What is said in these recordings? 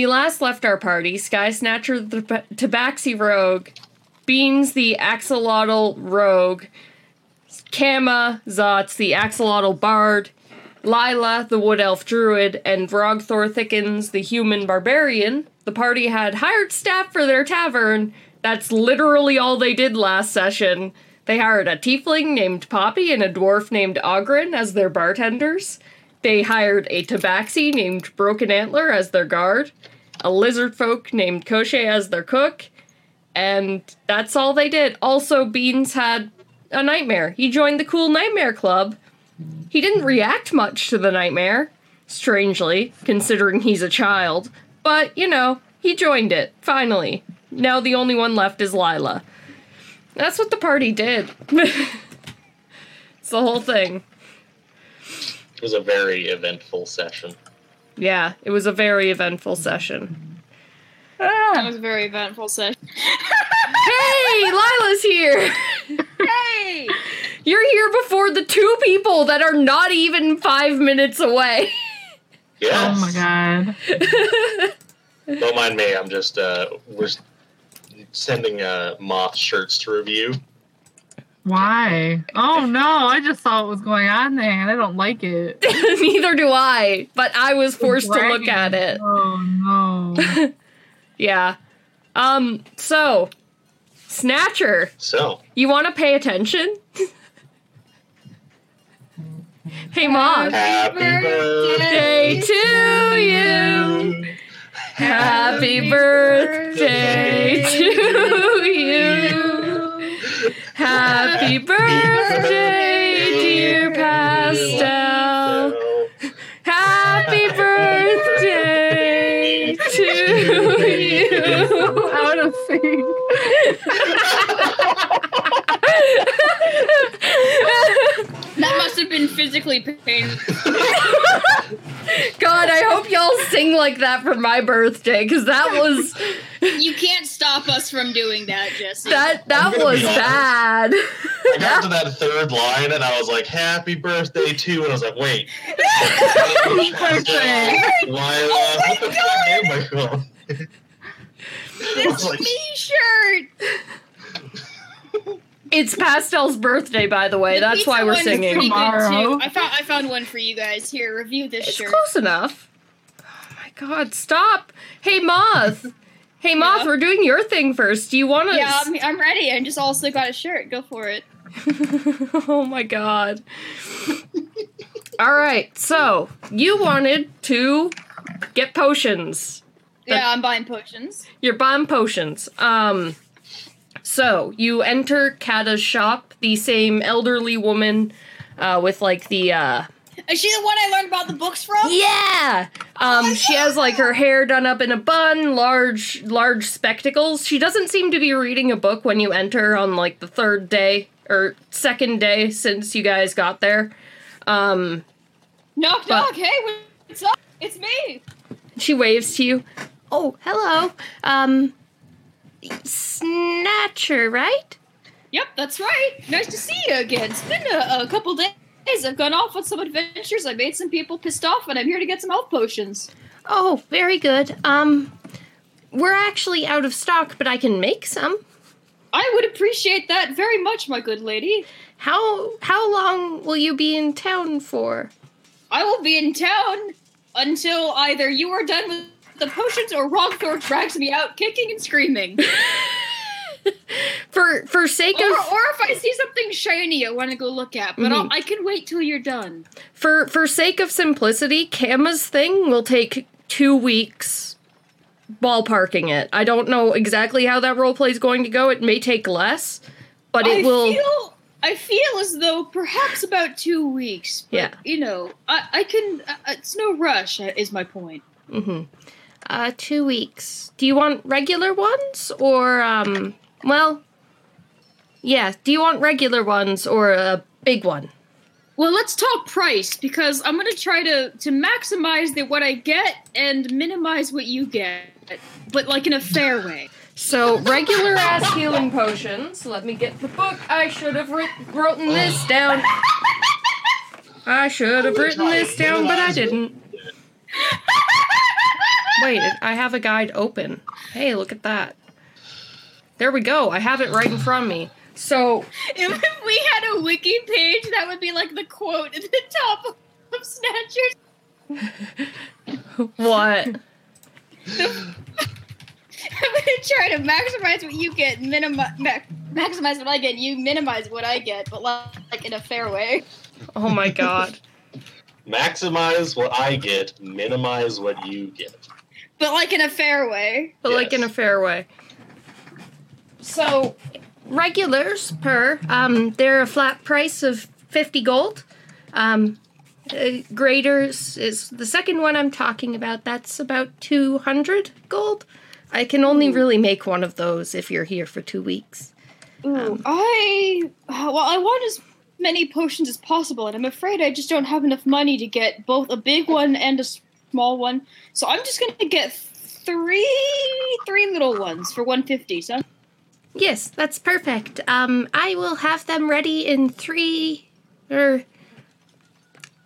we last left our party, Sky Snatcher the Tabaxi Rogue, Beans the Axolotl Rogue, Kama Zots the Axolotl Bard, Lila the Wood Elf Druid, and Vrogthor Thickens the Human Barbarian, the party had hired staff for their tavern. That's literally all they did last session. They hired a tiefling named Poppy and a dwarf named Ogren as their bartenders. They hired a tabaxi named Broken Antler as their guard, a lizard folk named Koshe as their cook, and that's all they did. Also, Beans had a nightmare. He joined the cool nightmare club. He didn't react much to the nightmare, strangely, considering he's a child. But, you know, he joined it, finally. Now the only one left is Lila. That's what the party did. it's the whole thing. It was a very eventful session. Yeah, it was a very eventful session. That was a very eventful session. Hey, Lila's here! Hey! You're here before the two people that are not even five minutes away. Yes. Oh my god. Don't mind me. I'm just uh, we're sending uh, moth shirts to review. Why? Oh no, I just saw what was going on there and I don't like it. Neither do I, but I was forced to look at it. Oh no. Yeah. Um, so, Snatcher, So you want to pay attention? hey, Mom. happy birthday Day to you. Happy birthday to you. Happy birthday, dear Pastel. Happy birthday to you. Out of sync. That must have been physically painful. God, I hope y'all sing like that for my birthday, because that was You can't stop us from doing that, Jesse. that that was bad. I got to that third line and I was like, "Happy birthday to," and I was like, "Wait, Happy birthday. Lila, uh, Oh my what the fuck am I this like- me shirt. It's Pastel's birthday, by the way. The That's why we're singing. Tomorrow. I found I found one for you guys. Here, review this It's shirt. It's close enough. Oh my god, stop. Hey, Moth. Hey, Moth, Yeah? we're doing your thing first. Do you want to. Yeah, I'm, I'm ready. I just also got a shirt. Go for it. oh my god. All right, so you wanted to get potions. Yeah, I'm buying potions. You're buying potions. Um, so you enter Kata's shop, the same elderly woman uh, with like the uh, Is she the one I learned about the books from? Yeah. Um, she has like her hair done up in a bun, large, large spectacles. She doesn't seem to be reading a book when you enter on like the third day or second day since you guys got there. Um, Knock knock. Hey, what's up? It's me. she waves to you. Oh, hello. Um, Snatcher, right? Yep, that's right. Nice to see you again. It's been a, a couple days. I've gone off on some adventures. I made some people pissed off, and I'm here to get some health potions. Oh, very good. Um, we're actually out of stock, but I can make some. I would appreciate that very much, my good lady. How how long will you be in town for? I will be in town until either you are done with the potions or Rogthor drags me out kicking and screaming. For for sake or, of or if I see something shiny I want to go look at, but I'll, I can wait till you're done. For for sake of simplicity, Kama's thing will take two weeks ballparking it. I don't know exactly how that roleplay is going to go. It may take less, but it I will. Feel, I feel as though perhaps about two weeks. But, Yeah. You know, I, I can. Uh, it's no rush. uh, Is my point. hmm Uh, two weeks. Do you want regular ones or um? Well, yeah. Do you want regular ones or a big one? Well, let's talk price because I'm gonna try to to maximize the what I get and minimize what you get, but like in a fair way. So regular ass healing potions. Let me get the book. I should have writ- written this down. I should have written this down, but I didn't. Wait, I have a guide open. Hey, look at that. There we go. I have it right in front of me. So, If we had a wiki page, that would be like the quote at the top of Snatchers. what? I'm gonna try to maximize what you get, minimize ma- maximize what I get. You minimize what I get, but like, like in a fair way. Oh my god. Maximize what I get, minimize what you get. But like in a fair way. But like in a Yes. fair way. So, regulars per, um, they're a flat price of 50 gold. Um, uh, graders is the second one I'm talking about. That's about 200 gold. I can only really make one of those if you're here for two weeks. Ooh, I uh, well, I want as many potions as possible, and I'm afraid I just don't have enough money to get both a big one and a small one. So I'm just gonna get three three little ones for 150. So Yes, that's perfect. Um, I will have them ready in three or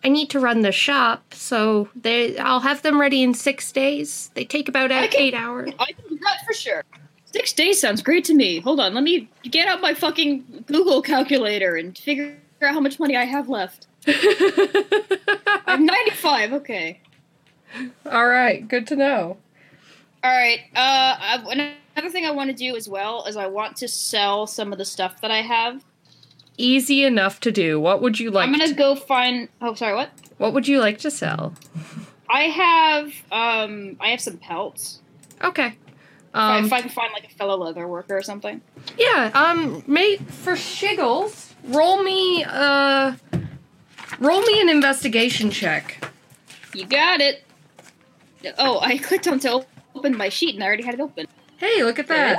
I need to run the shop, so they I'll have them ready in six days. They take about can- eight hours. I can do that for sure. Six days sounds great to me. Hold on, let me get out my fucking Google calculator and figure out how much money I have left. I'm 95. Okay. All right, good to know. All right. Uh, another thing I want to do as well is I want to sell some of the stuff that I have. Easy enough to do. What would you like? I'm gonna to, go find. Oh, sorry. What? what would you like to sell? I have. Um, I have some pelts. Okay. If I- Um, if I can find like a fellow leather worker or something. yeah. Um, mate, for shiggles, roll me uh, roll me an investigation check. You got it. Oh, I clicked on to open my sheet and I already had it open. Hey, look at that.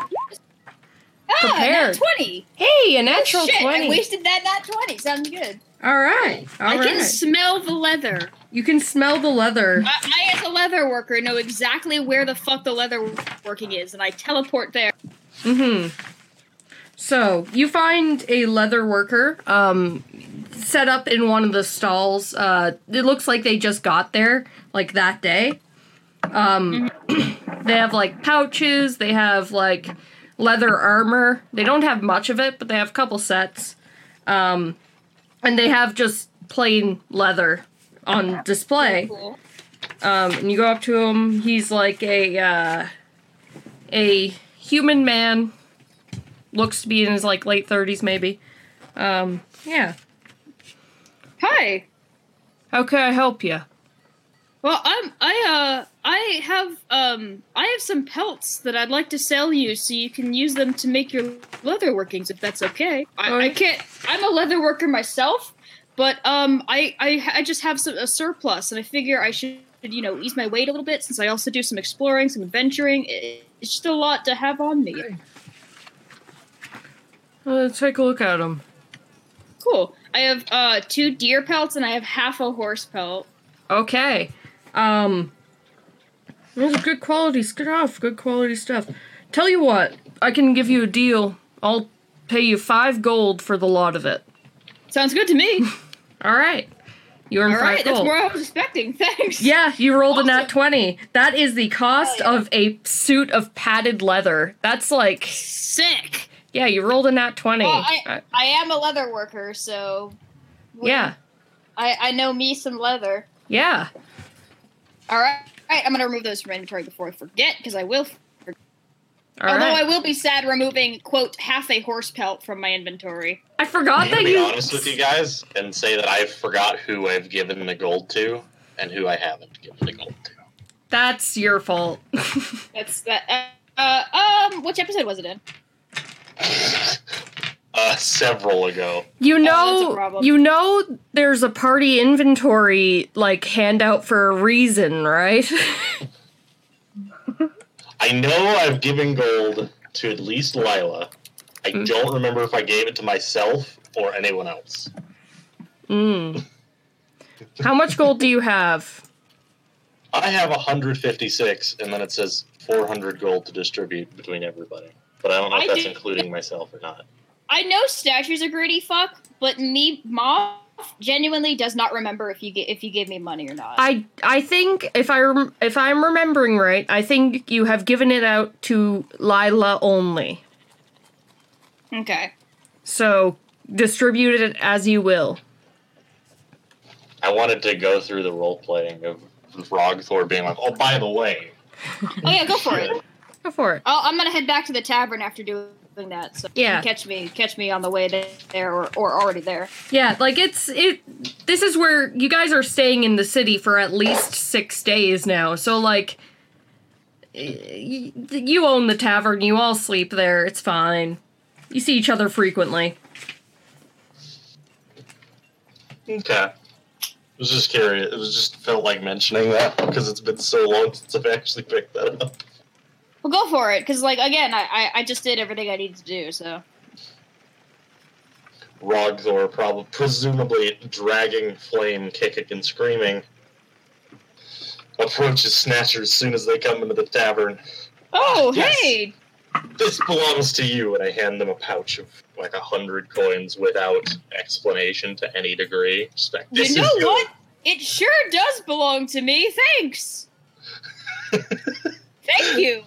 Ah, Prepared. nat twenty. Hey, a natural oh, shit, twenty. I wasted that nat twenty. Sounds good. All right. All I right. can smell the leather. You can smell the leather. I, I, as a leather worker, know exactly where the fuck the leather working is, and I teleport there. Mm-hmm. So you find a leather worker um, set up in one of the stalls. Uh, it looks like they just got there like that day. Um, they have like pouches. They have like leather armor. They don't have much of it, but they have a couple sets. Um, and they have just plain leather on display. Cool. Um, and you go up to him. He's like a uh, a human man. Looks to be in his like late thirties, maybe. Um, yeah. Hi. How can I help you? Well, I'm I uh I have um I have some pelts that I'd like to sell you so you can use them to make your leather workings if that's okay. I, I Alright. can't. I'm a leather worker myself, but um I I, I just have some, a surplus and I figure I should you know ease my weight a little bit since I also do some exploring, some adventuring. It- It's just a lot to have on me. Let's take a look at them. Cool. I have uh two deer pelts and I have half a horse pelt. Okay. Um, those are good quality stuff. Good quality stuff. Tell you what, I can give you a deal. I'll pay you five gold for the lot of it. Sounds good to me. All right. You earn All right, that's gold. more I was expecting. Thanks. Yeah, you rolled a nat 20. That is the cost Hell yeah. of a suit of padded leather. That's like, Sick. yeah, you rolled a nat 20. Well, I, Uh, I am a leather worker, so yeah, I, I know me some leather. yeah. All right, all right. I'm gonna remove those from inventory before I forget, because I will. All although right. I will be sad removing quote half a horse pelt from my inventory. I forgot I'm that gonna be honest with you guys and say that I forgot who I've given the gold to and who I haven't given the gold to. That's your fault. That's that. Uh, uh, um, which episode was it in? uh, several ago. You Oh, that's a know, problem. you know, there's a party inventory like handout for a reason, right? I know I've given gold to at least Lila. I Mm. don't remember if I gave it to myself or anyone else. mm. How much gold do you have? I have 156, and then it says 400 gold to distribute between everybody. But I don't know if I that's do- including myself or not. I know statues are greedy fuck, but me, Moth, genuinely does not remember if you get if you gave me money or not. I I think if I rem- if I'm remembering right, I think you have given it out to Lila only. okay. So distribute it as you will. I wanted to go through the role playing of Rogthor being like, "Oh, by the way, Oh yeah, go for it. Go for it. Oh, I'm gonna head back to the tavern after doing that. So Yeah. catch me catch me on the way there or, or already there. Yeah, like it's it. This is where you guys are staying in the city for at least six days now. So like, y- you own the tavern. You all sleep there. It's fine. You see each other frequently. okay." I was just curious. It was just felt like mentioning that because it's been so long since I've actually picked that up. Well, go for it, because like again, I, I I just did everything I needed to do. So Rogthor, probably presumably dragging Flame, kicking and screaming, approaches Snatcher as soon as they come into the tavern. oh ah, Yes. hey, This belongs to you, and I hand them a pouch of like a hundred coins without explanation to any degree. Just like, this you know what? It sure does belong to me. Thanks. Thank you.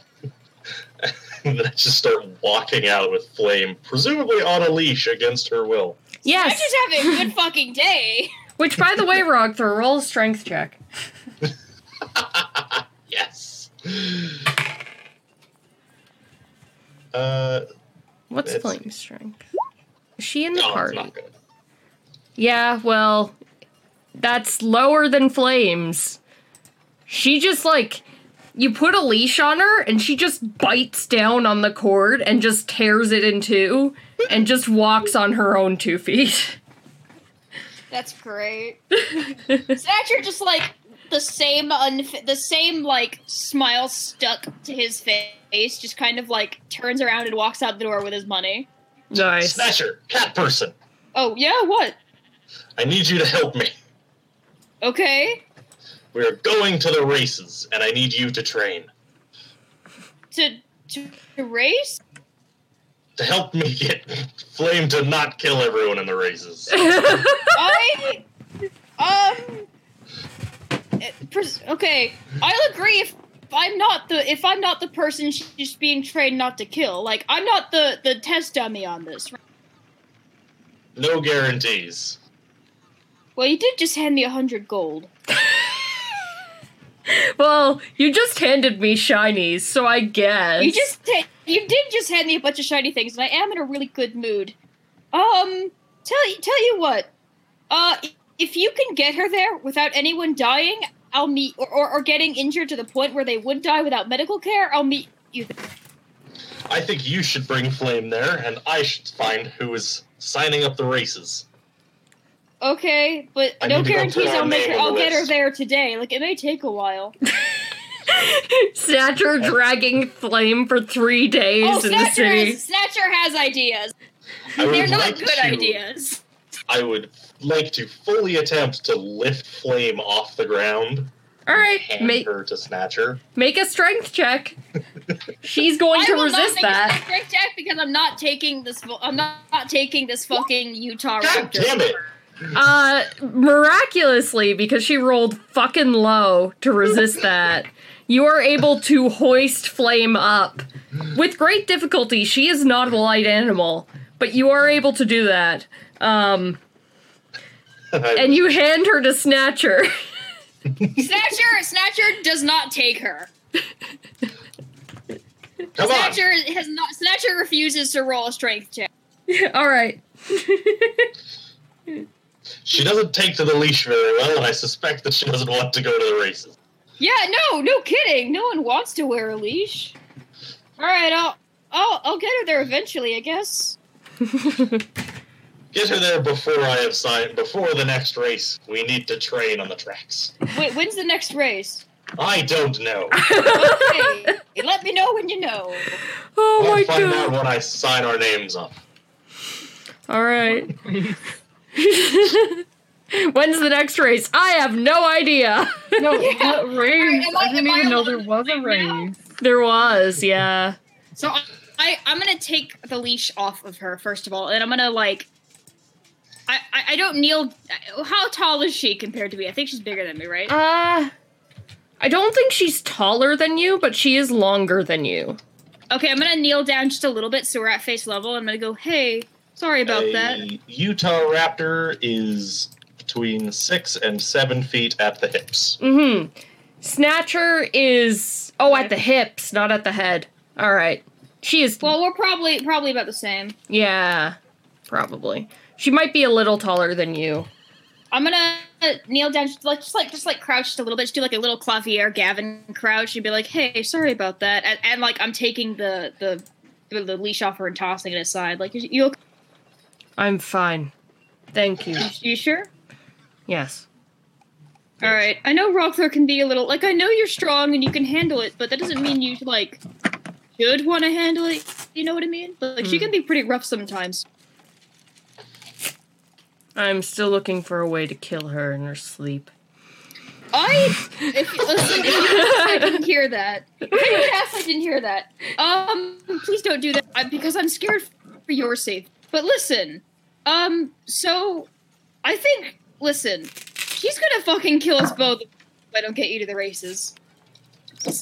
And then I just start walking out with Flame, presumably on a leash against her will. Yes. I'm just having a good fucking day. Which, by the way, Rogthor, roll a roll strength check. yes. Uh, What's It's- flame strength? Is she in the no, it's party? not good. Yeah, well, that's lower than Flames. She just like you put a leash on her and she just bites down on the cord and just tears it in two and just walks on her own two feet. That's great. Snatcher just like the same unf- the same like smile stuck to his face, just kind of like turns around and walks out the door with his money. Nice. Snatcher, cat person, Oh yeah, what? I need you to help me. Okay, We are going to the races, and I need you to train to to, to race. to help me get Flame to not kill everyone in the races. I um. Okay, I'll agree if I'm not the if I'm not the person she's being trained not to kill. Like I'm not the the test dummy on this. No guarantees. Well, you did just hand me a hundred gold. well, you just handed me shinies, so I guess. You just ta- you did just hand me a bunch of shiny things, and I am in a really good mood. Um, tell you tell you what, uh, if you can get her there without anyone dying, I'll meet or, or, or getting injured to the point where they would die without medical care. I'll meet you. There. I think you should bring Flame there, and I should find who is signing up the races. Okay, but I no need to go guarantees I'll make her. I'll the get her there today. Like it may take a while. Snatcher dragging flame for three days oh, in the Snatcher city. has, Snatcher has ideas. They're not like good to- ideas. I would like to fully attempt to lift Flame off the ground, All right, hand make her to Snatcher. make a strength check. She's going I to will resist not make that. a strength check because I'm not taking this. I'm not, not taking this fucking Utah God Raptor. damn it! Uh, miraculously, because she rolled fucking low to resist that, you are able to hoist Flame up. With great difficulty, she is not a light animal, but you are able to do that. Um, and you hand her to Snatcher. Snatcher, Snatcher does not take her. Come on! Snatcher has not. Snatcher refuses to roll a strength check. All right. She doesn't take to the leash very well, and I suspect that she doesn't want to go to the races. Yeah, no, no kidding. No one wants to wear a leash. All right, I'll, I'll, I'll get her there eventually, I guess. Get her there before I have signed. Before the next race, we need to train on the tracks. Wait, when's the next race? I don't know. Okay, let me know when you know. Oh I'll my find out god. when I sign our names up. All right. When's the next race? I have no idea. No, Yeah. what race? Am I- I didn't am I even know there was a drink now? race. there was, yeah. So I, I, I'm gonna take the leash off of her first of all, and I'm gonna like I, I I don't kneel. How tall is she compared to me? I think she's bigger than me, right? Uh, I don't think she's taller than you, but she is longer than you. Okay, I'm gonna kneel down just a little bit so we're at face level. I'm gonna go, hey, sorry about a that. Utah raptor is between six and seven feet at the hips. Mm-hmm. Snatcher is oh at the hips, not at the head. All right. She is Well, we're probably probably about the same. yeah, probably. She might be a little taller than you. I'm gonna kneel down, just like just like just like crouch just a little bit, just do like a little clavier Gavin crouch, and be like, "Hey, sorry about that," and, and like I'm taking the the the, the leash off her and tossing it aside. Like, you, you, okay? I'm fine. Thank you. you sure? Yes. All right. I know Rogthor can be a little like I know you're strong and you can handle it, but that doesn't mean you like should want to handle it. You know what I mean? But like she Hmm. can be pretty rough sometimes. I'm still looking for a way to kill her in her sleep. I if listen, if you ask, I didn't hear that. If you ask, I didn't hear that. Um, please don't do that because I'm scared for your safety. But listen, um, so I think listen, she's gonna fucking kill us both if I don't get you to the races.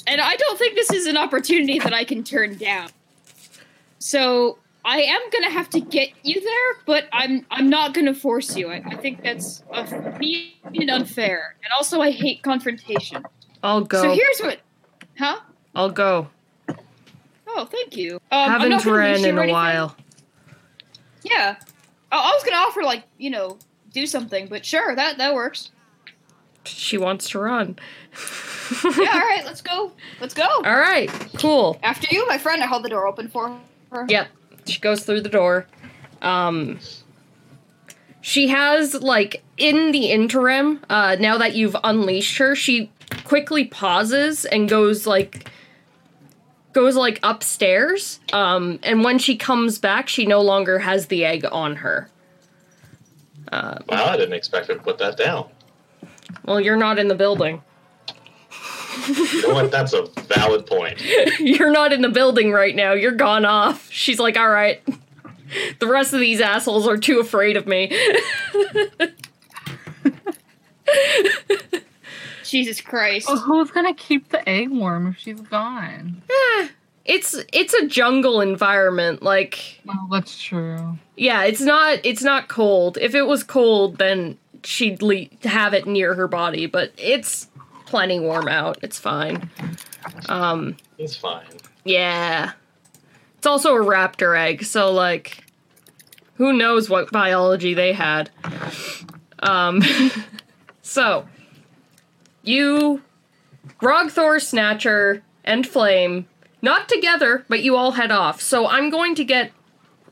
And I don't think this is an opportunity that I can turn down. So I am gonna have to get you there, but I'm I'm not gonna force you. I, I think that's mean and unfair, and also I hate confrontation. I'll go. So here's what, huh? I'll go. Oh, thank you. Um, Haven't not gonna leash ran in a while. Yeah, I, I was gonna offer like you know do something, but sure that that works. She wants to run. Yeah, all right, let's go. Let's go. All right. Cool. After you, my friend. I hold the door open for her. Yep. She goes through the door. Um she has like in the interim, uh now that you've unleashed her, she quickly pauses and goes like goes like upstairs. Um and when she comes back, she no longer has the egg on her. Uh Wow, I didn't expect her to put that down. well, you're not in the building. You know what? That's a valid point. you're not in the building right now. You're gone off. She's like, "All right." The rest of these assholes are too afraid of me. Jesus Christ. Well, who's gonna keep the egg warm if she's gone? it's it's a jungle environment like Well, that's true. yeah it's not it's not cold if it was cold then she'd le- have it near her body but it's plenty warm out it's fine um It's fine. yeah it's also a raptor egg so like who knows what biology they had um so you Grogthor, Snatcher, and Flame, not together, but you all head off. So I'm going to get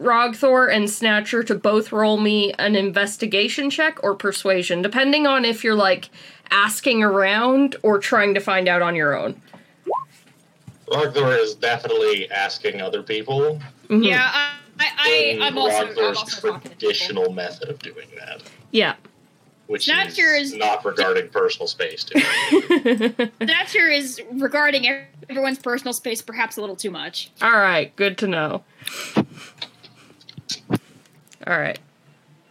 Rogthor and Snatcher to both roll me an investigation check or persuasion, depending on if you're like asking around or trying to find out on your own. Rogthor is definitely asking other people. Mhm. Yeah, I, I, I, I'm also, I'm Rogthor's also talking to people. traditional method of doing that, Yeah. Which Snatcher is is- not regarding personal space. To me. Snatcher is regarding everyone's personal space perhaps a little too much. all right, good to know. All right.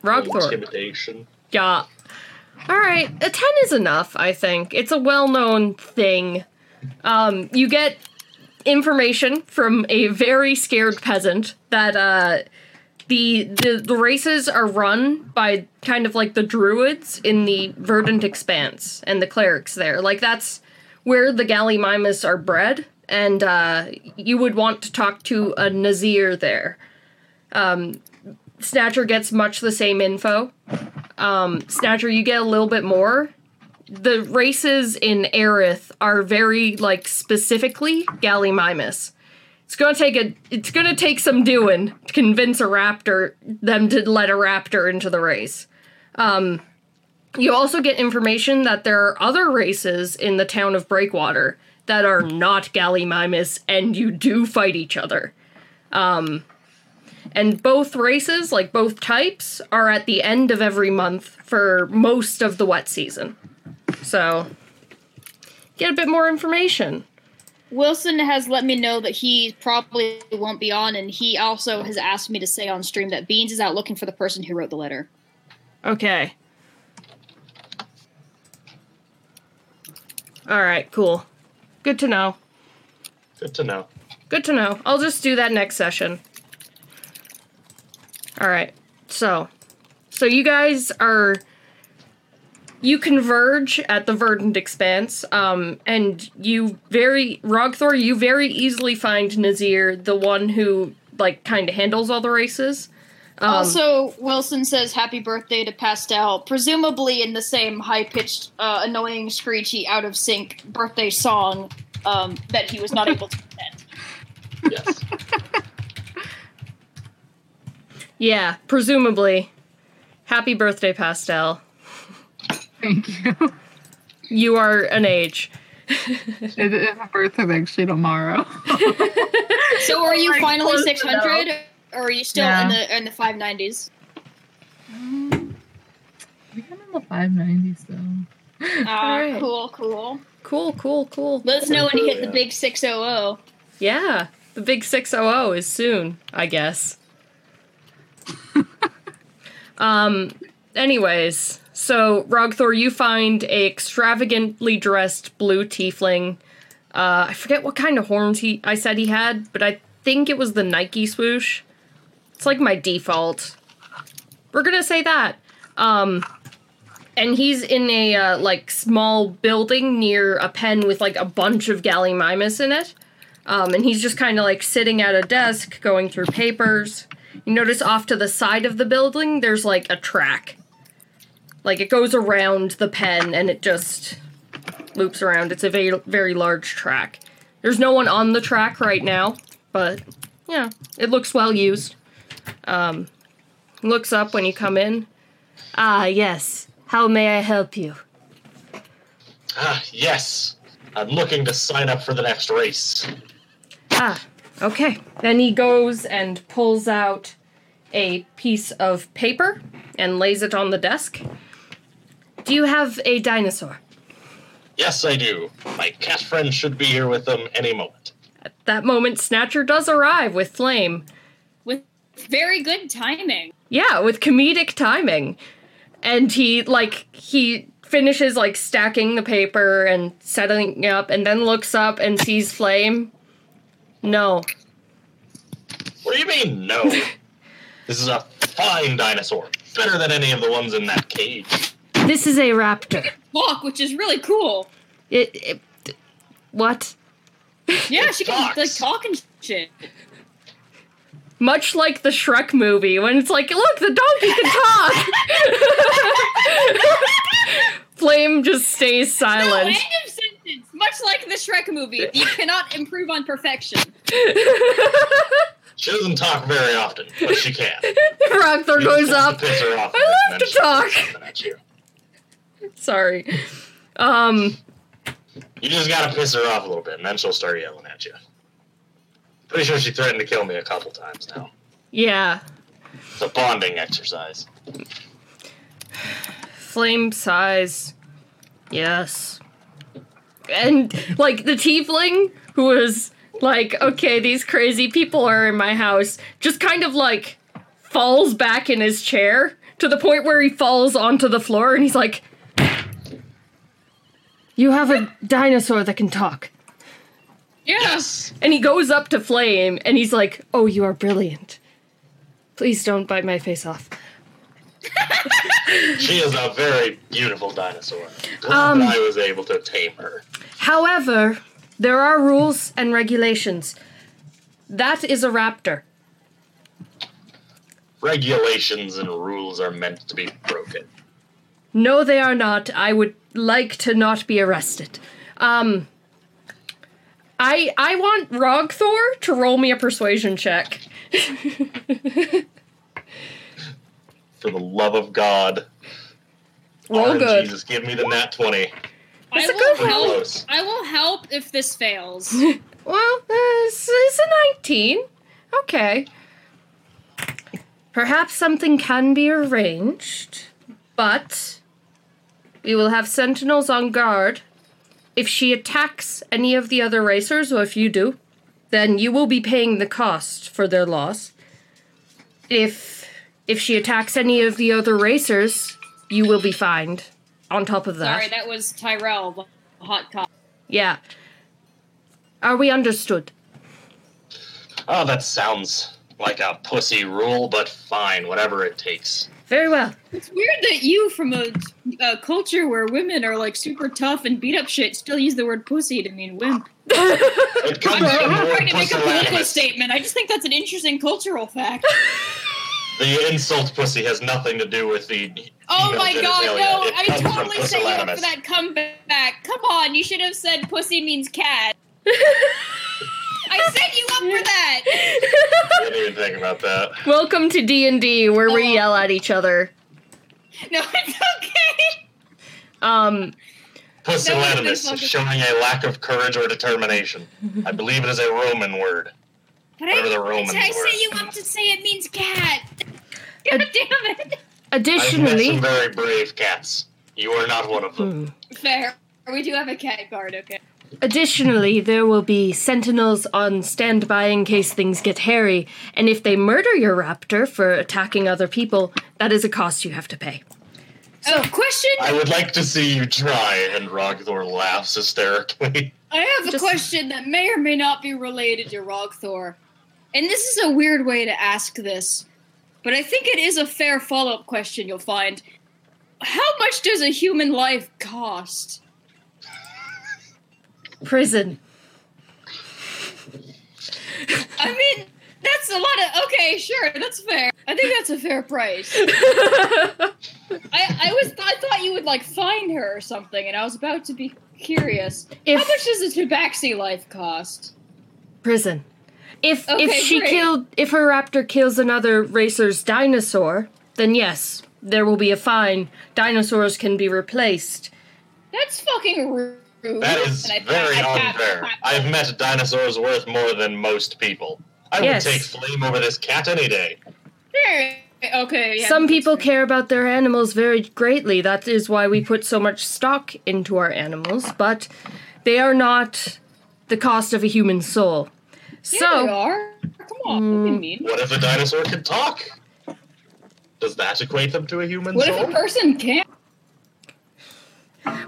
Rogthor. Intimidation. Yeah. All right, a 10 is enough, I think. It's a well-known thing. Um, you get information from a very scared peasant that uh the, the the races are run by kind of like the druids in the verdant expanse and the clerics there. Like that's where the Gallimimus are bred and uh you would want to talk to a Nazir there. Um Snatcher gets much the same info um, Snatcher, you get a little bit more. The races in Aerith are very like specifically Gallimimus. It's gonna take a it's gonna take some doing to convince a raptor them to let a raptor into the race. Um, you also get information that there are other races in the town of Breakwater that are not Gallimimus and you do fight each other. Um, and both races, like both types, are at the end of every month for most of the wet season. So, get a bit more information. Wilson has let me know that he probably won't be on, and he also has asked me to say on stream that Beans is out looking for the person who wrote the letter. Okay. All right, cool. Good to know. Good to know. Good to know. I'll just do that next session. All right. So, so you guys are you converge at the verdant expanse um and you very Rogthor you very easily find Nazir the one who like kind of handles all the races. Um, also, Wilson says happy birthday to Pastel, presumably in the same high pitched, uh, annoying, screechy, out of sync birthday song um, that he was not able to attend. Yes. yeah, presumably. Happy birthday, Pastel. Thank you. You are an age. It is a birthday actually tomorrow. So, are you Like, finally six hundred, or are you still Yeah. in the in the five nineties? Um, we got in the 590s though. Ah, Alright. cool, cool. Cool, cool, cool. Let us know when you hit the big six oh oh. Yeah, the big 600 is soon, I guess. um anyways, so Rogthor you find a extravagantly dressed blue tiefling. Uh I forget what kind of horns he I said he had, but I think it was the Nike swoosh. It's like my default. We're to say that. Um and he's in a uh, like small building near a pen with like a bunch of Gallimimus in it. Um, and he's just kind of like sitting at a desk going through papers. You notice off to the side of the building, there's like a track. Like it goes around the pen and it just loops around. It's a very, very large track. There's no one on the track right now, but yeah, it looks well used. Um, looks up when you come in. Ah, yes. How may I help you? ah, yes. I'm looking to sign up for the next race. Ah, okay. Then he goes and pulls out a piece of paper and lays it on the desk. Do you have a dinosaur? Yes, I do. My cat friend should be here with them any moment. At that moment, Snatcher does arrive with Flame. With very good timing. Yeah, with comedic timing. And he, like, he finishes, like, stacking the paper and setting it up, and then looks up and sees Flame. No. What do you mean, no? this is a fine dinosaur. Better than any of the ones in that cage. This is a raptor. Walk, which is really cool. It. it what? Yeah, It she can like talk and shit. Much like the Shrek movie, when it's like, look, the donkey can talk. Flame just stays No, silent. end of sentence. Much like the Shrek movie, you cannot improve on perfection. She doesn't talk very often, but she can. Ragthor You goes just up. to piss her off a I bit, love to then she'll talk. say something at you. Sorry. Um. You just gotta piss her off a little bit, and then she'll start yelling at you. Pretty sure she threatened to kill me a couple times now. Yeah. It's a bonding exercise. Flame size. Yes. And like the tiefling who was like, okay, these crazy people are in my house, just kind of like falls back in his chair to the point where he falls onto the floor and he's like, You have a dinosaur that can talk. Yes! And he goes up to Flame and he's like, Oh, you are brilliant. Please don't bite my face off. She is a very beautiful dinosaur. Um, I was able to tame her. However, there are rules and regulations. That is a raptor. Regulations and rules are meant to be broken. No, they are not. I would like to not be arrested. Um, I I want Rogthor to roll me a persuasion check. For the love of God. Roll Oh, good. Jesus, give me the nat 20. I It's a will help. close. I will help if this fails. Well, uh, it's, it's a 19. Okay. Perhaps something can be arranged, but we will have sentinels on guard. If she attacks any of the other racers, or if you do, then you will be paying the cost for their loss. If if she attacks any of the other racers, you will be fined. On top of that, Sorry, that was Tyrell, the hot cop. yeah. Are we understood? Oh, that sounds like a pussy rule, but fine, whatever it takes. Very well. It's weird that you, from a, a culture where women are like super tough and beat up shit, still use the word pussy to mean wimp. It comes I'm from not trying to make a political statement. I just think that's an interesting cultural fact. The insult pussy has nothing to do with the. Oh my god, no! It I comes totally set you up pusillanimous. for that comeback. Come on, you should have said pussy means cat. I set you up for that. I didn't even think about that. Welcome to D and D, where we Oh. yell at each other. No, it's okay. Um, Pusillanimous, fucking- showing a lack of courage or determination. I believe it is a Roman word. But Whatever the I, Romans I were. set you up to say it means cat. God damn it. I've met additionally, some very brave cats. You are not one of them. Hmm. Fair. We do have a cat guard, okay. Additionally, there will be sentinels on standby in case things get hairy, and if they murder your raptor for attacking other people, that is a cost you have to pay. Oh, question? I would like to see you try, and Rogthor laughs hysterically. I have a Just- question that may or may not be related to Rogthor. And this is a weird way to ask this, but I think it is a fair follow up question you'll find. How much does a human life cost? Prison. I mean, that's a lot of. Okay, sure, that's fair. I think that's a fair price. I, I was I thought you would like find her or something, and I was about to be curious. If- How much does a Tabaxi life cost? Prison. If if she great. killed if her raptor kills another racer's dinosaur, then yes, there will be a fine. Dinosaurs can be replaced. That's fucking rude. That is And I very I pat- unfair. I've met dinosaurs worth more than most people. I Yes. would take Flame over this cat any day. There- Okay. Yeah, Some people fair. care about their animals very greatly. That is why we put so much stock into our animals, but they are not the cost of a human soul. Yeah, So they are. Come on, don't mm, mean. What if a dinosaur could talk? Does that equate them to a human What if a person can't?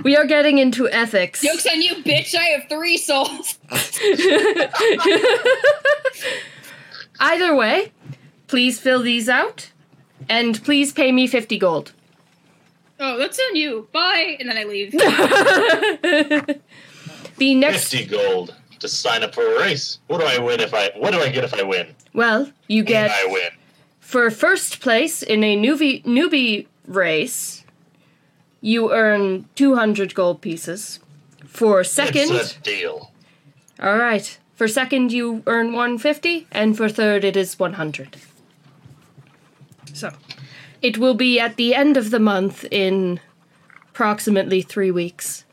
We are getting into ethics. Jokes on you, bitch! I have three souls. Either way, please fill these out and please pay me 50 gold. Oh, that's on you. Bye, and then I leave. The next Fifty gold to sign up for a race. What do I win if I? What do I get if I win? well, you get I win. for first place in a newbie newbie race, you earn 200 gold pieces. For second, It's a deal. all right. For second, you earn 150, and for third, it is 100. So, it will be at the end of the month in approximately three weeks.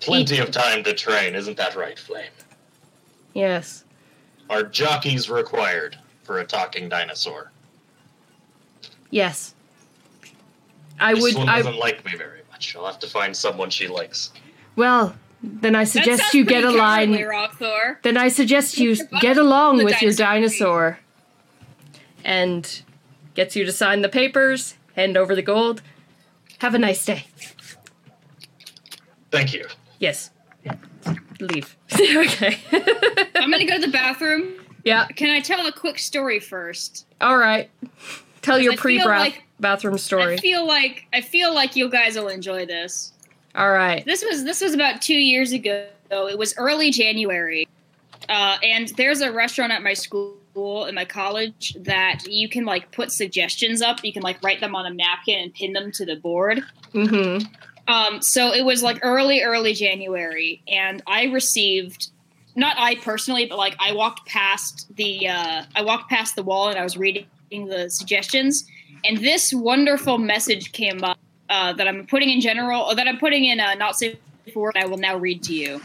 Plenty of time to train, isn't that right, Flame? Yes. Are jockeys required for a talking dinosaur? Yes. I this would. One doesn't like me very much. I'll have to find someone she likes. well. Then I suggest you get a line. Rogthor. Then I suggest you get along the with your dinosaur. dinosaur, and gets you to sign the papers, hand over the gold. Have a nice day. Thank you. Yes. Leave. okay. I'm gonna go to the bathroom. yeah. Can I tell a quick story first? All right. Tell your pre-bath like- bathroom I story. feel like I feel like you guys will enjoy this. All right. This was this was about two years ago. It was early January, uh, and there's a restaurant at my school in my college that you can like put suggestions up. You can like write them on a napkin and pin them to the board. Mm-hmm. Um, so it was like early, early January, and I received not I personally, but like I walked past the uh, I walked past the wall and I was reading the suggestions, and this wonderful message came up uh, that I'm putting in general, or that I'm putting in uh, not safe for work. I will now read to you.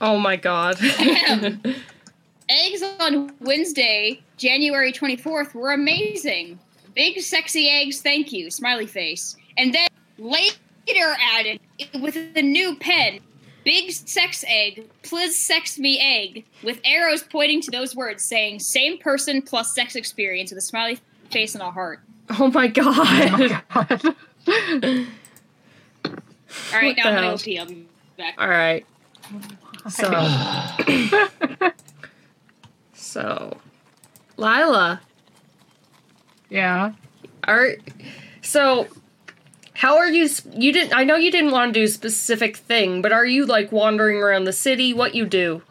Oh my god. Eggs on Wednesday, January 24th were amazing. Big sexy eggs, thank you. Smiley face. And then later added with a new pen. Big sex egg, please sex me egg, with arrows pointing to those words saying same person plus sex experience with a smiley face and a heart. Oh my god. Oh my god. All right, What now I'm going to pee. I'll be back. All right. So, so, Lila, yeah. are so. How are you? You didn't. I know you didn't want to do a specific thing, but are you like wandering around the city? What you do?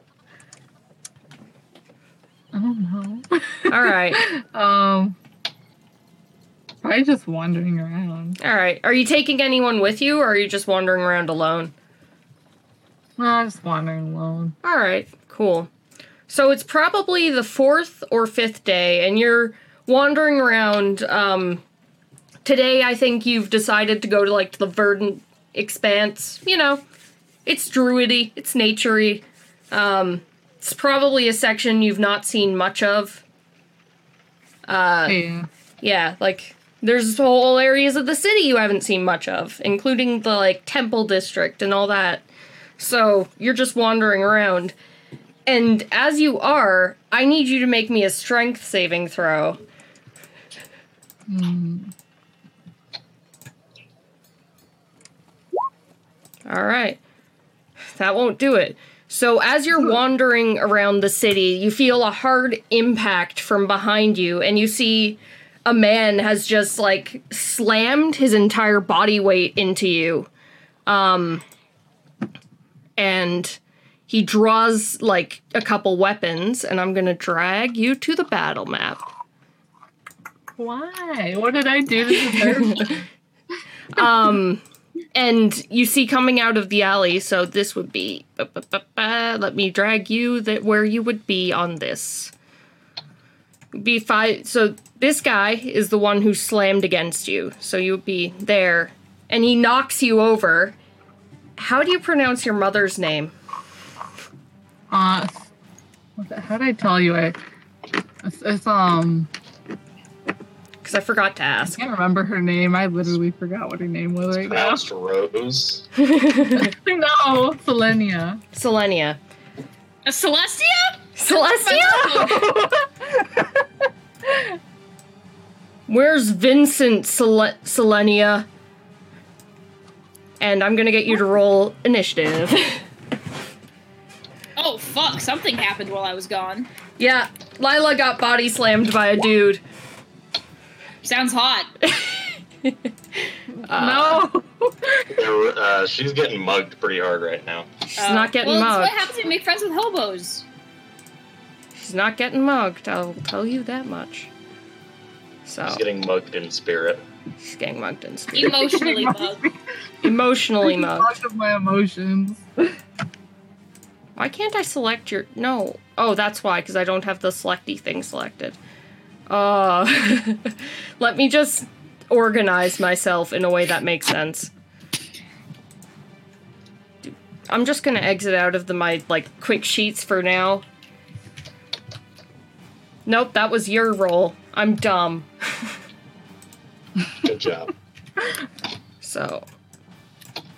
I don't know. All right. um. Probably just wandering around. All right. Are you taking anyone with you, or are you just wandering around alone? No, I'm just wandering alone. All right, cool. So it's probably the fourth or fifth day, and you're wandering around. Um, today, I think you've decided to go to like the verdant expanse. You know, it's druidy, it's naturey. Um, it's probably a section you've not seen much of. Uh, yeah. yeah, like there's whole areas of the city you haven't seen much of, including the like temple district and all that. So you're just wandering around. And as you are, I need you to make me a strength saving throw. Hmm. All right. That won't do it. So, as you're wandering around the city, you feel a hard impact from behind you, and you see a man has just like slammed his entire body weight into you. Um, and he draws like a couple weapons, and I'm gonna drag you to the battle map. Why? What did I do to deserve um and you see coming out of the alley so this would be let me drag you that where you would be on this be five so this guy is the one who slammed against you so you would be there and he knocks you over how do you pronounce your mother's name Uh, how did I tell you? I, it's, it's um, because i forgot to ask. I can't remember her name. I literally forgot what her name was right now. Pronounced Rose. no, Selenia. selenia A Celestia? Celestia Where's Vincent Sele- Selenia? And I'm gonna get you to roll initiative. Oh fuck! Something happened while I was gone. yeah, Lila got body slammed by a dude. Sounds hot. no. Uh, she's getting mugged pretty hard right now. She's Uh, not getting well, mugged. That's what happens when you make friends with hobos. She's not getting mugged. I'll tell you that much. So She's getting mugged in spirit. she's getting mugged in spirit. Emotionally mugged. Emotionally mugged. Much of my emotions. Why can't I select your no? Oh, that's why, because I don't have the selecty thing selected. Uh let me just organize myself in a way that makes sense. I'm just gonna exit out of the my like quick sheets for now. Nope, that was your role. I'm dumb. Good job. So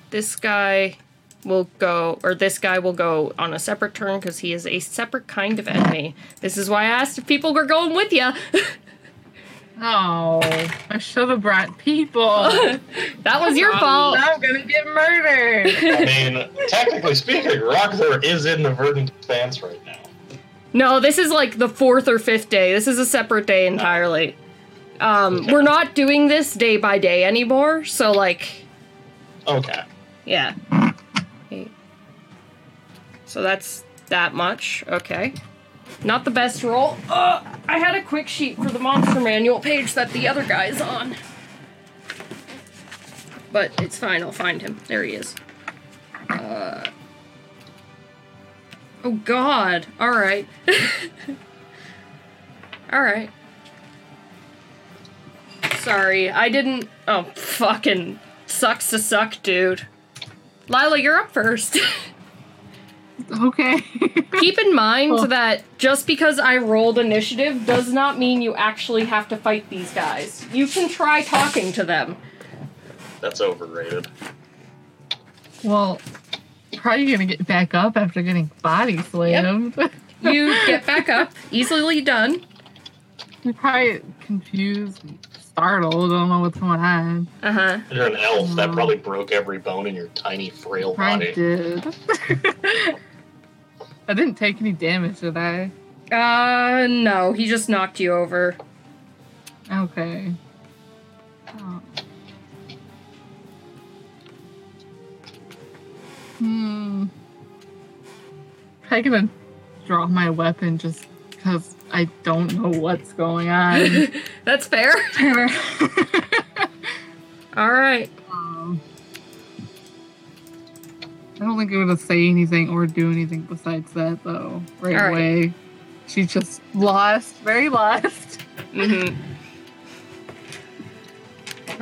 this guy will go, or this guy will go on a separate turn because he is a separate kind of enemy. This is why I asked if people were going with you. Oh, I should have brought people. that was your fault. I'm gonna get murdered. I mean, technically speaking, Rogthor is in the verdant expanse right now. No, this is like the fourth or fifth day. This is a separate day entirely. Um, we're not doing this day by day anymore, so like, Okay. yeah. Okay. So that's that much. Okay. Not the best roll. Uh, I had a quick sheet for the monster manual page that the other guy's on. But it's fine, I'll find him. There he is. Uh, oh god. Alright. Alright. Sorry, I didn't. Oh, fucking sucks to suck, dude. Lila, you're up first. okay. Keep in mind Oh. that just because I rolled initiative does not mean you actually have to fight these guys. You can try talking to them. That's overrated. well, probably gonna get back up after getting body slammed. You get back up, easily done. You're probably confused, startled, I don't know what's going on. Uh huh. You're an elf. That probably broke every bone in your tiny, frail I body. did. I didn't take any damage, did I? Uh, no, he just knocked you over. Okay. Oh. Hmm. I'm gonna draw my weapon just because I don't know what's going on. That's fair. All right. Um, I don't think I'm gonna say anything or do anything besides that though. Right right. away. She's just lost, very lost. Mm-hmm.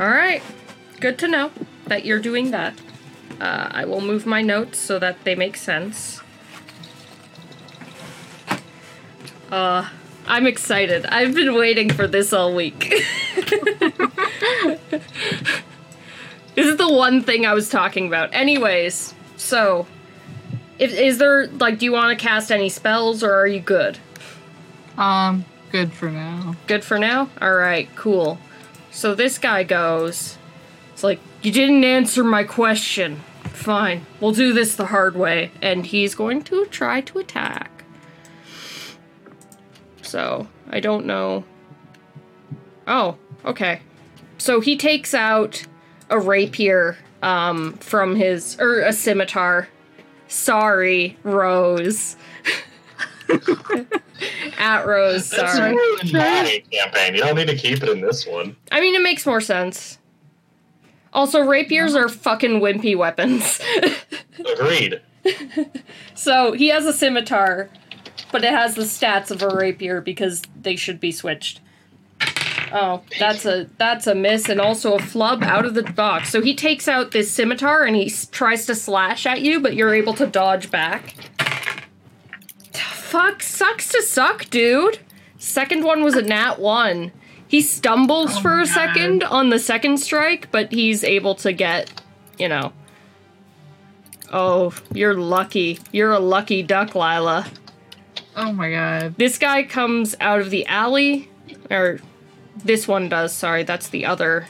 All right. Good to know that you're doing that. Uh, I will move my notes so that they make sense. Uh, I'm excited. I've been waiting for this all week. this is the one thing I was talking about. Anyways, so if is there like do you want to cast any spells or are you good? Um, good for now. Good for now? Alright, cool. So this guy goes. It's like, you didn't answer my question. Fine, we'll do this the hard way. And he's going to try to attack. So, I don't know. Oh, okay. So he takes out a rapier um, from his, or a scimitar. Sorry, Rose. At Rose, That's sorry. in my campaign. You don't need to keep it in this one. I mean, it makes more sense. Also, rapiers are fucking wimpy weapons. Agreed. so he has a scimitar, but it has the stats of a rapier because they should be switched. Oh, that's a that's a miss and also a flub out of the box. So he takes out this scimitar and he s- tries to slash at you, but you're able to dodge back. Fuck, sucks to suck, dude. Second one was a nat one. He stumbles Oh for a God. second on the second strike, but he's able to get, you know. Oh, you're lucky. You're a lucky duck, Lila. Oh my god. This guy comes out of the alley, or this one does, sorry, that's the other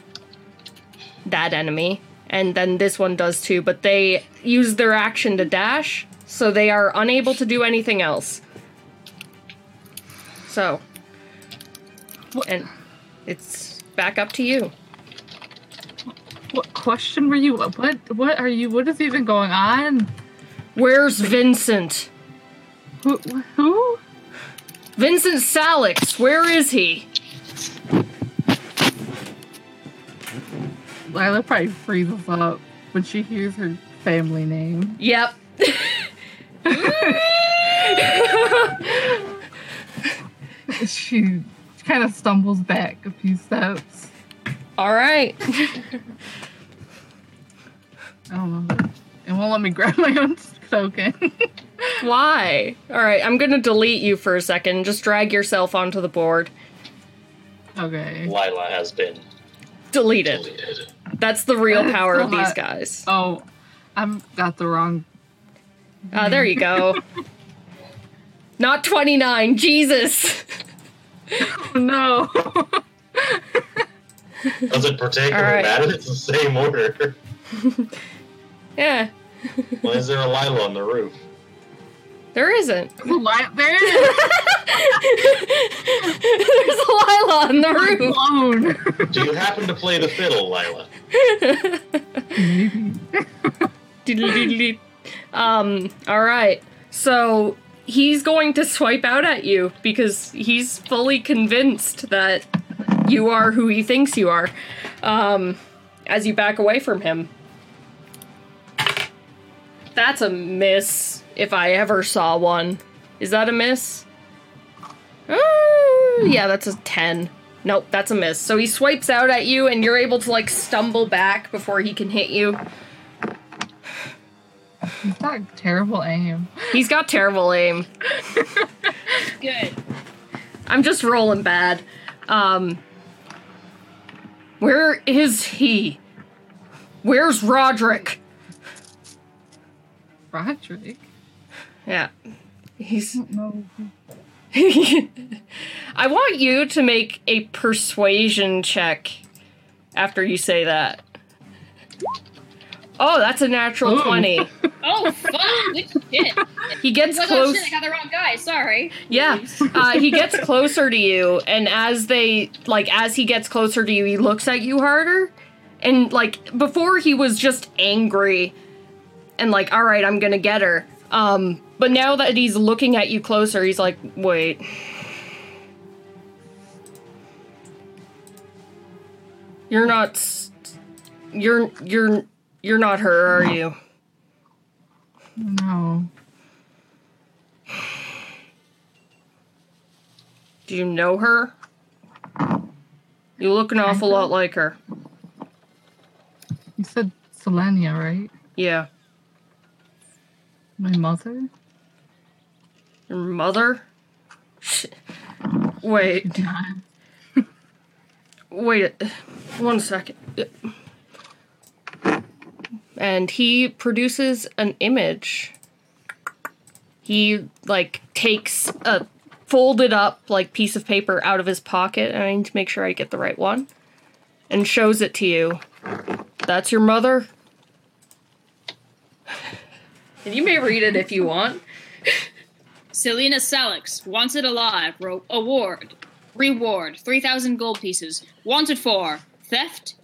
that enemy. And then this one does too, but they use their action to dash, so they are unable to do anything else. So, and it's back up to you. What question were you? What? What are you? What is even going on? Where's Vincent? Who? Who? Vincent Salix, where is he? Lila probably freezes up when she hears her family name. Yep. She kind of stumbles back a few steps. All right. I don't know. It won't let me grab my own token. Why? All right, I'm going to delete you for a second. Just drag yourself onto the board. okay. Lila has been Deleted. deleted. That's the real That's power of still these not- guys. Oh, I'm got the wrong. Ah, there you go. Not 29. Jesus. Oh, no. Does it particularly Alright. matter? It's the same order. Yeah, Why is there a Lila on the roof? there isn't. Li- there it is. There's a Lila on the roof. Blown. Do you happen to play the fiddle, Lila? Um, all right. So he's going to swipe out at you because he's fully convinced that you are who he thinks you are. Um, as you back away from him. That's a miss if I ever saw one. Is that a miss? Uh, yeah, that's a 10. Nope, that's a miss. So he swipes out at you and you're able to like stumble back before he can hit you. He's got terrible aim. He's got terrible aim. Good. I'm just rolling bad. Um, where is he? Where's Roderick? Roderick. Yeah, he's No. I want you to make a persuasion check after you say that. Oh, that's a natural Ooh. 20. Oh fuck! Good shit. He gets Oh, close. shit, I got the wrong guy. Sorry. Yeah. Uh, he gets closer to you, and as they, like, as he gets closer to you, he looks at you harder. And, like, before he was just angry and, like, all right, I'm gonna get her. Um, but now that he's looking at you closer, he's like, wait. You're not. You're. You're. You're not her, are you? No. Do you know her? You look an awful lot like her. You said Selenia, right? Yeah. My mother? Your mother? Sh- Wait, wait, one second. And he produces an image. He, like, takes a folded up, like, piece of paper out of his pocket, and I need to make sure I get the right one, and shows it to you. That's your mother? And you may read it if you want. Selena Salix, wanted alive, ro- award, reward, 3,000 gold pieces. Wanted for theft,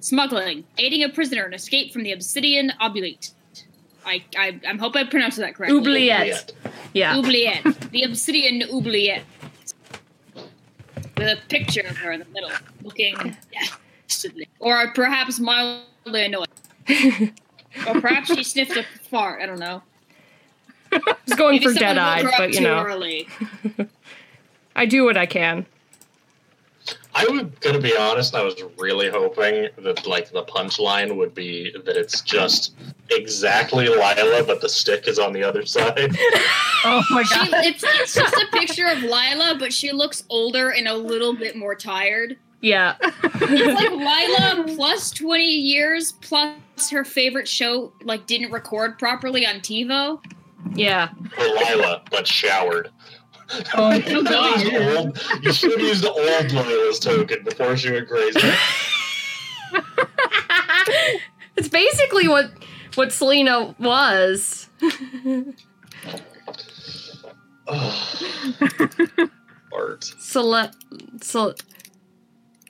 smuggling, aiding a prisoner in escape from the Obsidian Obulite. I, I, I hope I pronounced that correctly. Oubliette. Yeah. Oubliette. the Obsidian Oubliette. With a picture of her in the middle, looking dastardly. Or perhaps mildly annoyed. or perhaps she sniffed a fart, I don't know. Just going Maybe for dead eyes, woke her up but you know. I do what I can. I was gonna be honest. I was really hoping that like the punchline would be that it's just exactly Lila, but the stick is on the other side. Oh my She, god. it's, it's just a picture of Lila, but she looks older and a little bit more tired. Yeah. It's like Lila plus 20 years plus her favorite show like didn't record properly on TiVo. Yeah. Or Lila, but showered. Oh, You should have used old- you should have used the old Lila's token before she went crazy. it's basically what what Selena was. Art. Cele- Cele-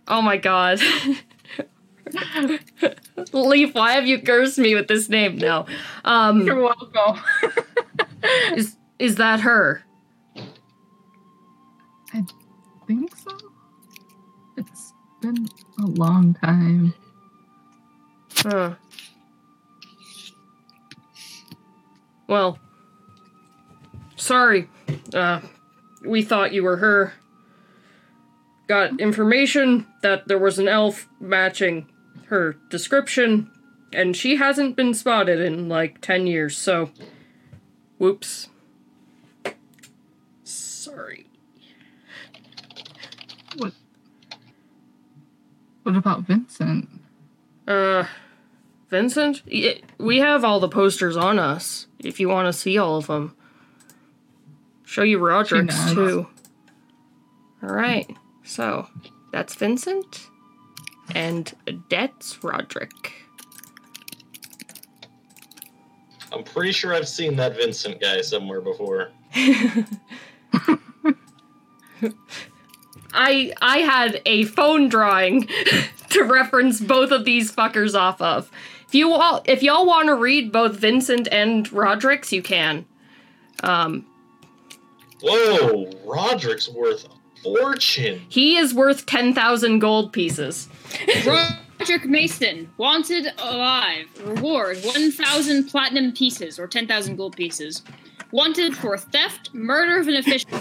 Oh my god. Leaf, why have you cursed me with this name now? Um You're welcome. is is that her? Think so. It's been a long time. Huh. Well, sorry. Uh, we thought you were her. Got information that there was an elf matching her description, and she hasn't been spotted in like 10 years, so. Whoops. Sorry. What about Vincent? Uh, Vincent? Y- We have all the posters on us, if you want to see all of them. Show you Roderick's, too. Alright, so that's Vincent, and that's Roderick. I'm pretty sure I've seen that Vincent guy somewhere before. I I had a phone drawing to reference both of these fuckers off of. If you all if y'all want to read both Vincent and Roderick's, you can. Um, Whoa, Roderick's worth a fortune. he is worth ten thousand gold pieces. Roderick Mason, wanted alive, reward 1,000 platinum pieces or 10,000 gold pieces. Wanted for theft, murder of an official,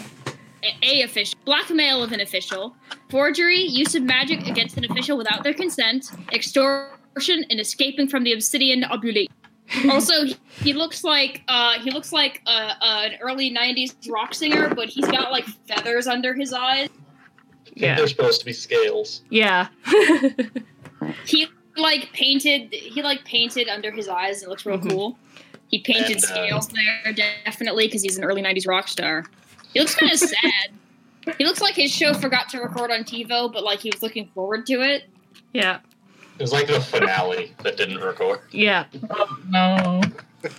a, a official, blackmail of an official, forgery, use of magic against an official without their consent, extortion, and escaping from the obsidian obulate. also, he- he looks like uh, he looks like uh, uh, an early '90s rock singer, but he's got like feathers under his eyes. Yeah. they're supposed to be scales. Yeah. he like painted he like painted under his eyes and it looks real Mhm. cool he painted And, uh, scales there definitely because he's an early 90s rock star He looks kind of sad. He looks like his show forgot to record on TiVo, but like he was looking forward to it. Yeah. It was like the finale that didn't record. Yeah. No.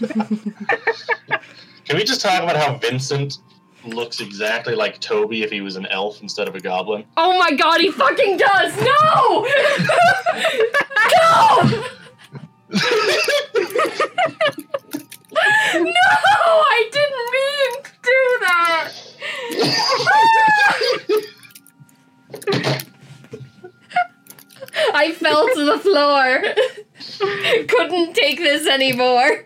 Can we just talk about how Vincent looks exactly like Toby if he was an elf instead of a goblin? Oh my god, he fucking does! No! no! No! I didn't mean to do that! I fell to the floor. Couldn't take this anymore.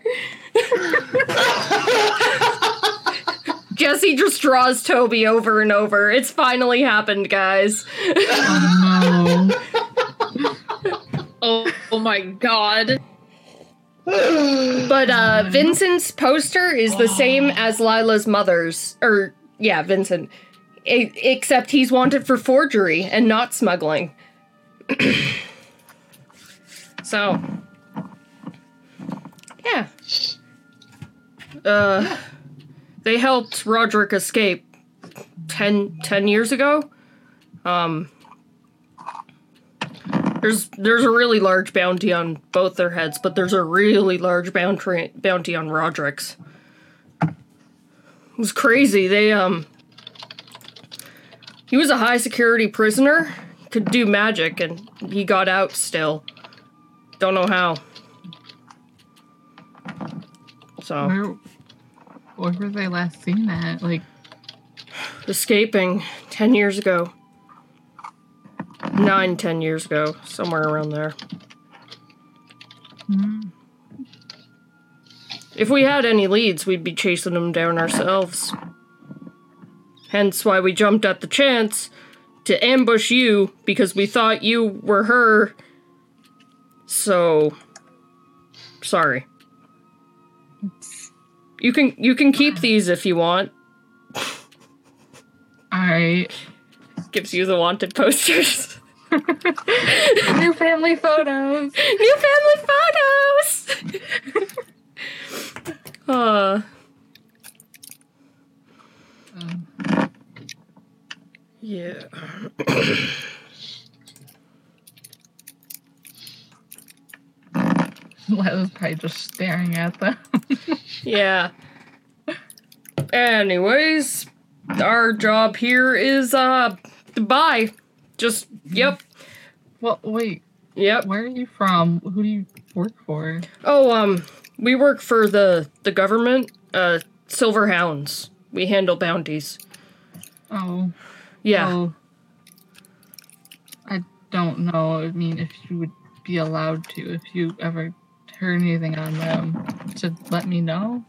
Jesse just draws Toby over and over. It's finally happened, guys. Oh no. Oh, oh my god. But uh Vincent's poster is the same as Lila's mother's. Or yeah, Vincent. E- except he's wanted for forgery and not smuggling. so yeah. Uh they helped Roderick escape 10, 10 years ago. Um there's there's a really large bounty on both their heads, but there's a really large bounty bounty on Roderick's. It was crazy. They um he was a high security prisoner, could do magic, and he got out still. Don't know how. So Where, where were they last seen at? Like, escaping ten years ago. Nine, ten years ago, somewhere around there. hmm, If we had any leads, we'd be chasing them down ourselves. Hence why we jumped at the chance to ambush you because we thought you were her. So sorry. it's You can you can keep these if you want. alright. Gives you the wanted posters. New family photos. New family photos. Um, yeah. Lila's probably just staring at them. Yeah. Anyways, our job here is uh bye. Just yep. well, wait. Yep. Where are you from? Who do you work for? Oh, um we work for the the government, uh Silver Hounds. We handle bounties. Oh. Yeah. Oh. I don't know. I mean, if you would be allowed to, if you ever heard anything on them, to let me know.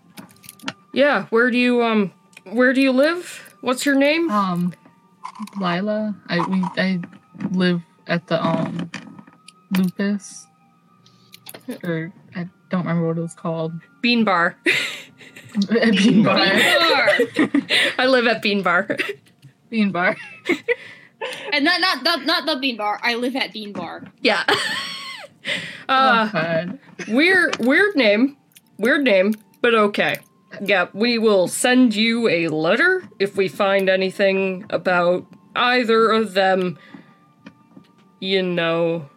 Yeah, where do you um where do you live? What's your name? Um, Lila, I we I live at the um Lupus, or I don't remember what it was called. Bean Bar. Bean bar. I live at Bean Bar. Bean bar. and not not not not the bean bar. I live at Bean Bar. yeah. Oh, uh God. weird weird name. Weird name, but okay. Yeah, we will send you a letter if we find anything about either of them. You know.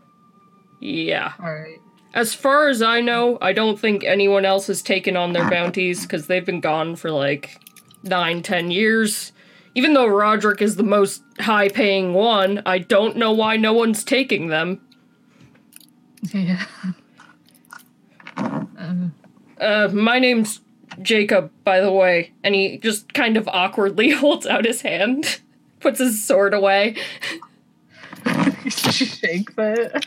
Yeah. All right. As far as I know, I don't think anyone else has taken on their bounties because they've been gone for like nine, ten years. Even though Roderick is the most high paying one, I don't know why no one's taking them. Yeah. Uh, Uh, my name's Jacob, by the way, and he just kind of awkwardly holds out his hand, puts his sword away. she shakes it.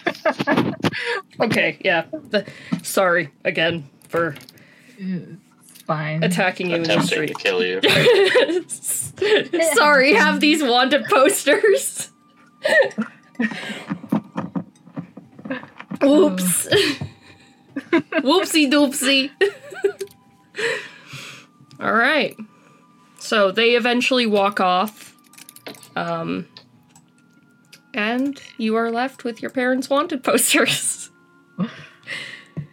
Okay, yeah. The, sorry again for it's fine. attacking you in the Attempting to street. kill you. sorry, have these wanted posters. Oops. Whoopsie doopsie. All right. So they eventually walk off. Um, and you are left with your parents' wanted posters.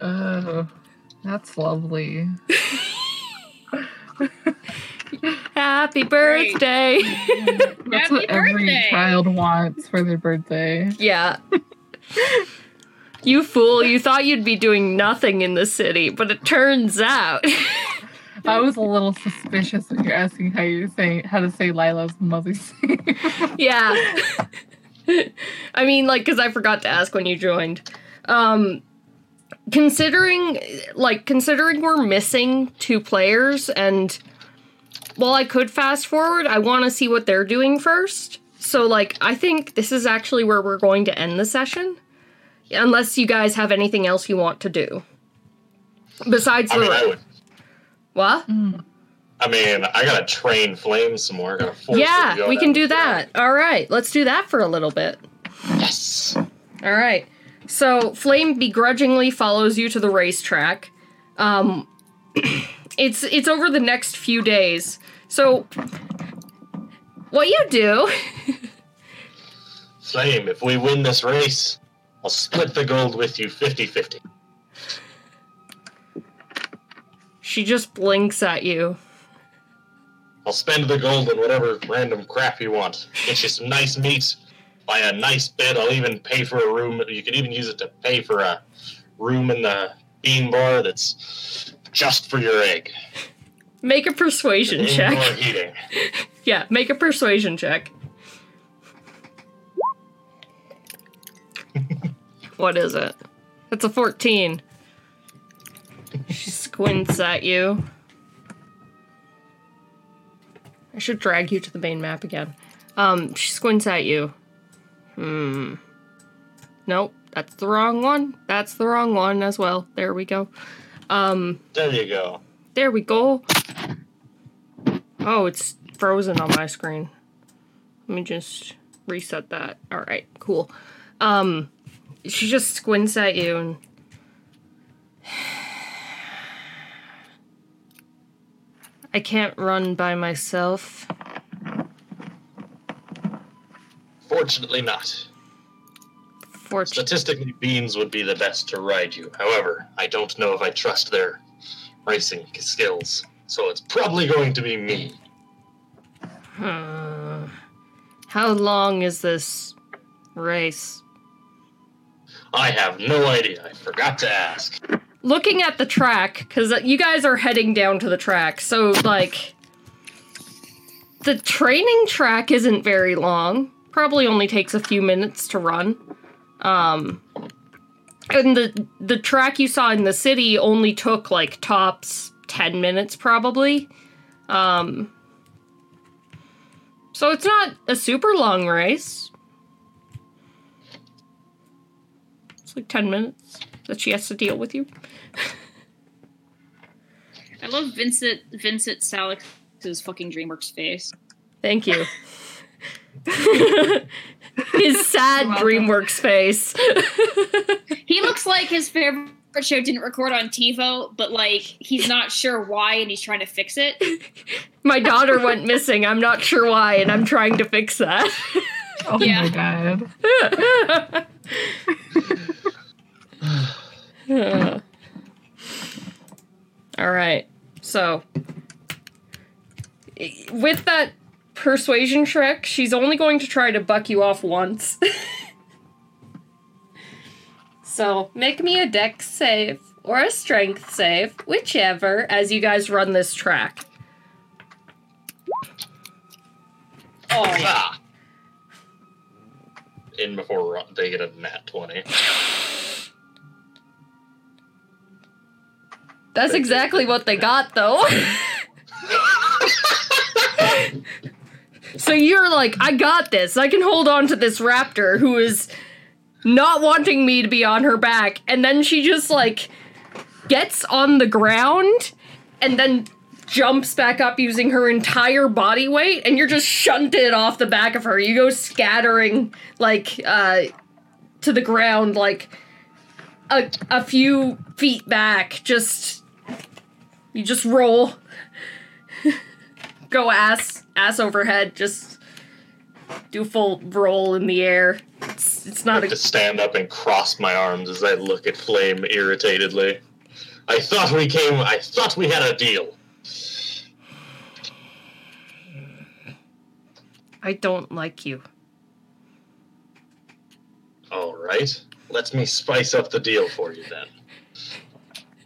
Oh, that's lovely. Happy birthday. That's Happy what every birthday. child wants for their birthday. yeah. You fool, you thought you'd be doing nothing in the city, but it turns out. I was a little suspicious when you're asking how you're saying how to say Lila's mother's name. yeah. I mean, like, because I forgot to ask when you joined. Um, considering, like, considering we're missing two players, and while I could fast forward, I want to see what they're doing first. So, like, I think this is actually where we're going to end the session, unless you guys have anything else you want to do. Besides I the mean, I would. what? I mean, I gotta train Flame some more. I gotta force Yeah, we can do that. All right, let's do that for a little bit. Yes. All right. So Flame begrudgingly follows you to the racetrack. Um, it's it's over the next few days. So what you do? Flame, if we win this race, I'll split the gold with you 50-50. She just blinks at you. I'll spend the gold on whatever random crap you want. Get you some nice meat, buy a nice bed. I'll even pay for a room. You could even use it to pay for a room in the bean bar that's just for your egg. Make a persuasion check. heating. Yeah, make a persuasion check. what is it? It's a 14. She squints at you. I should drag you to the main map again. Um, she squints at you. Hmm. Nope, that's the wrong one. That's the wrong one as well. There we go. Um, There you go. there we go. Oh, it's frozen on my screen. Let me just reset that. All right, cool. Um, she just squints at you and. I can't run by myself. Fortunately not. Fortunately. Statistically, beans would be the best to ride you. However, I don't know if I trust their racing skills. So it's probably going to be me. Hmm. How long is this race? I have no idea. I forgot to ask. looking at the track because you guys are heading down to the track so like the training track isn't very long probably only takes a few minutes to run um and the the track you saw in the city only took like tops 10 minutes probably um so it's not a super long race like 10 minutes that she has to deal with you I love Vincent Vincent Salix's fucking DreamWorks face. Thank you. His sad DreamWorks face. He looks like his favorite show didn't record on TiVo, but like he's not sure why and he's trying to fix it. My daughter went missing. I'm not sure why, and I'm trying to fix that. Oh Yeah. my god. All right. So, with that persuasion trick, she's only going to try to buck you off once. so, make me a dex save or a strength save, whichever, as you guys run this track. Oh. Ah! In before they get a nat 20. That's exactly what they got, though. so you're like, I got this. I can hold on to this raptor who is not wanting me to be on her back. And then she just like gets on the ground and then jumps back up using her entire body weight and you're just shunted off the back of her. You go scattering like uh to the ground like a a few feet back. Just you just roll. go ass ass overhead, just do full roll in the air. It's it's I not have a to stand up and cross my arms as I look at Flame irritatedly. I thought we came. I thought we had a deal. I don't like you. All right. Let me spice up the deal for you then.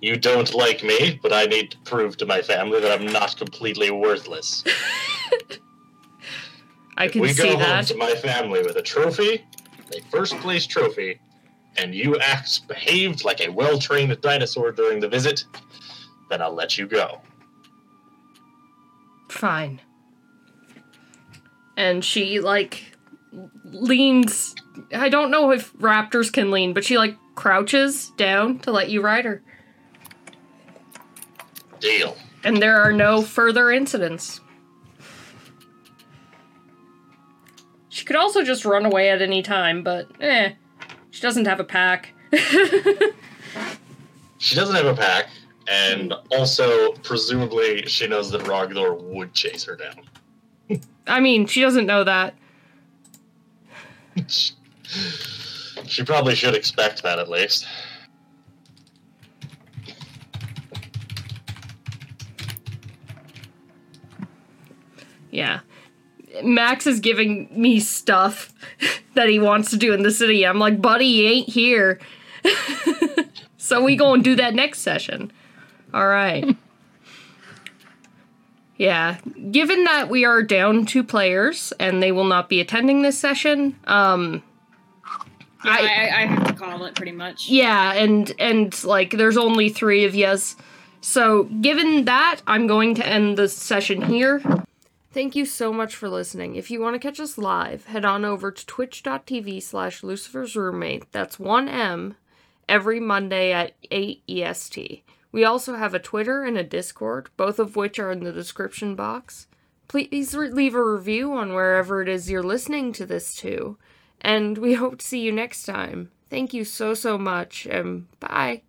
You don't like me, but I need to prove to my family that I'm not completely worthless. I If can we see go home that. to my family with a trophy, a first place trophy, and you act behaved like a well trained dinosaur during the visit, then I'll let you go. Fine. And she like leans. I don't know if raptors can lean, but she like crouches down to let you ride her. Deal. And there are no further incidents. She could also just run away at any time, but eh, she doesn't have a pack. She doesn't have a pack, and also, presumably, she knows that Rogthor would chase her down. I mean, she doesn't know that. She probably should expect that at least. Yeah. Max is giving me stuff that he wants to do in the city. I'm like, buddy, he ain't here. so we go and do that next session. All right. yeah. Given that we are down two players and they will not be attending this session, um, Yeah, I- I, I have to call it pretty much. yeah, and and like there's only three of yous. So given that, I'm going to end the session here. Thank you so much for listening. If you want to catch us live, head on over to twitch.tv slash Lucifer's Roommate. That's 1M every Monday at 8 EST. We also have a Twitter and a Discord, both of which are in the description box. Please leave a review on wherever it is you're listening to this to. And we hope to see you next time. Thank you so, so much, and bye.